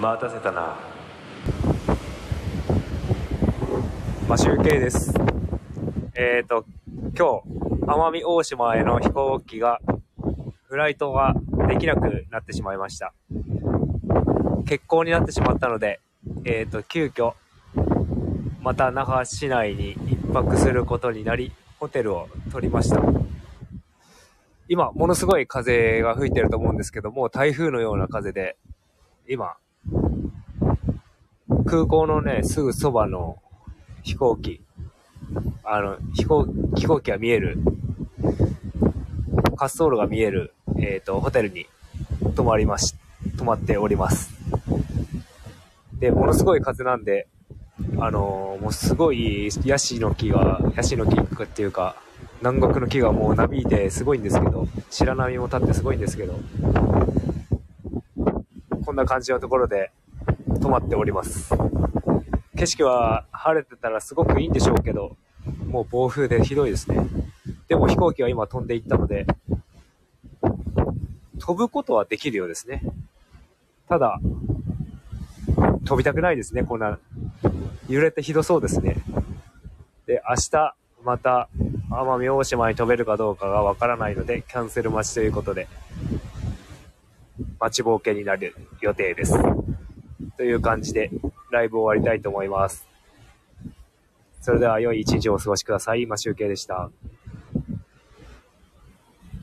待たせたなマシュウケイです。えっ、ー、と、今日、奄美大島への飛行機が、フライトができなくなってしまいました。欠航になってしまったので、えっ、ー、と、急遽、また那覇市内に一泊することになり、ホテルを取りました。今、ものすごい風が吹いてると思うんですけども、台風のような風で、今、空港のね、すぐそばの飛行機、あの、飛行、飛行機が見える、滑走路が見える、えっ、ー、と、ホテルに泊まりまし、泊まっております。で、ものすごい風なんで、あのー、もうすごいヤシの木が、ヤシの木っていうか、南国の木がもうなびいてすごいんですけど、白波も立ってすごいんですけど、こんな感じのところで泊まっております。景色は晴れてたらすごくいいんでしょうけど、もう暴風でひどいですね。でも飛行機は今飛んでいったので、飛ぶことはできるようですね。ただ、飛びたくないですね、こんな。揺れてひどそうですね。で、明日、また、奄美大島に飛べるかどうかがわからないので、キャンセル待ちということで、待ちぼうけになる予定です。という感じで、ライブを終わりたいと思います。それでは良い一日をお過ごしください。今集計でした。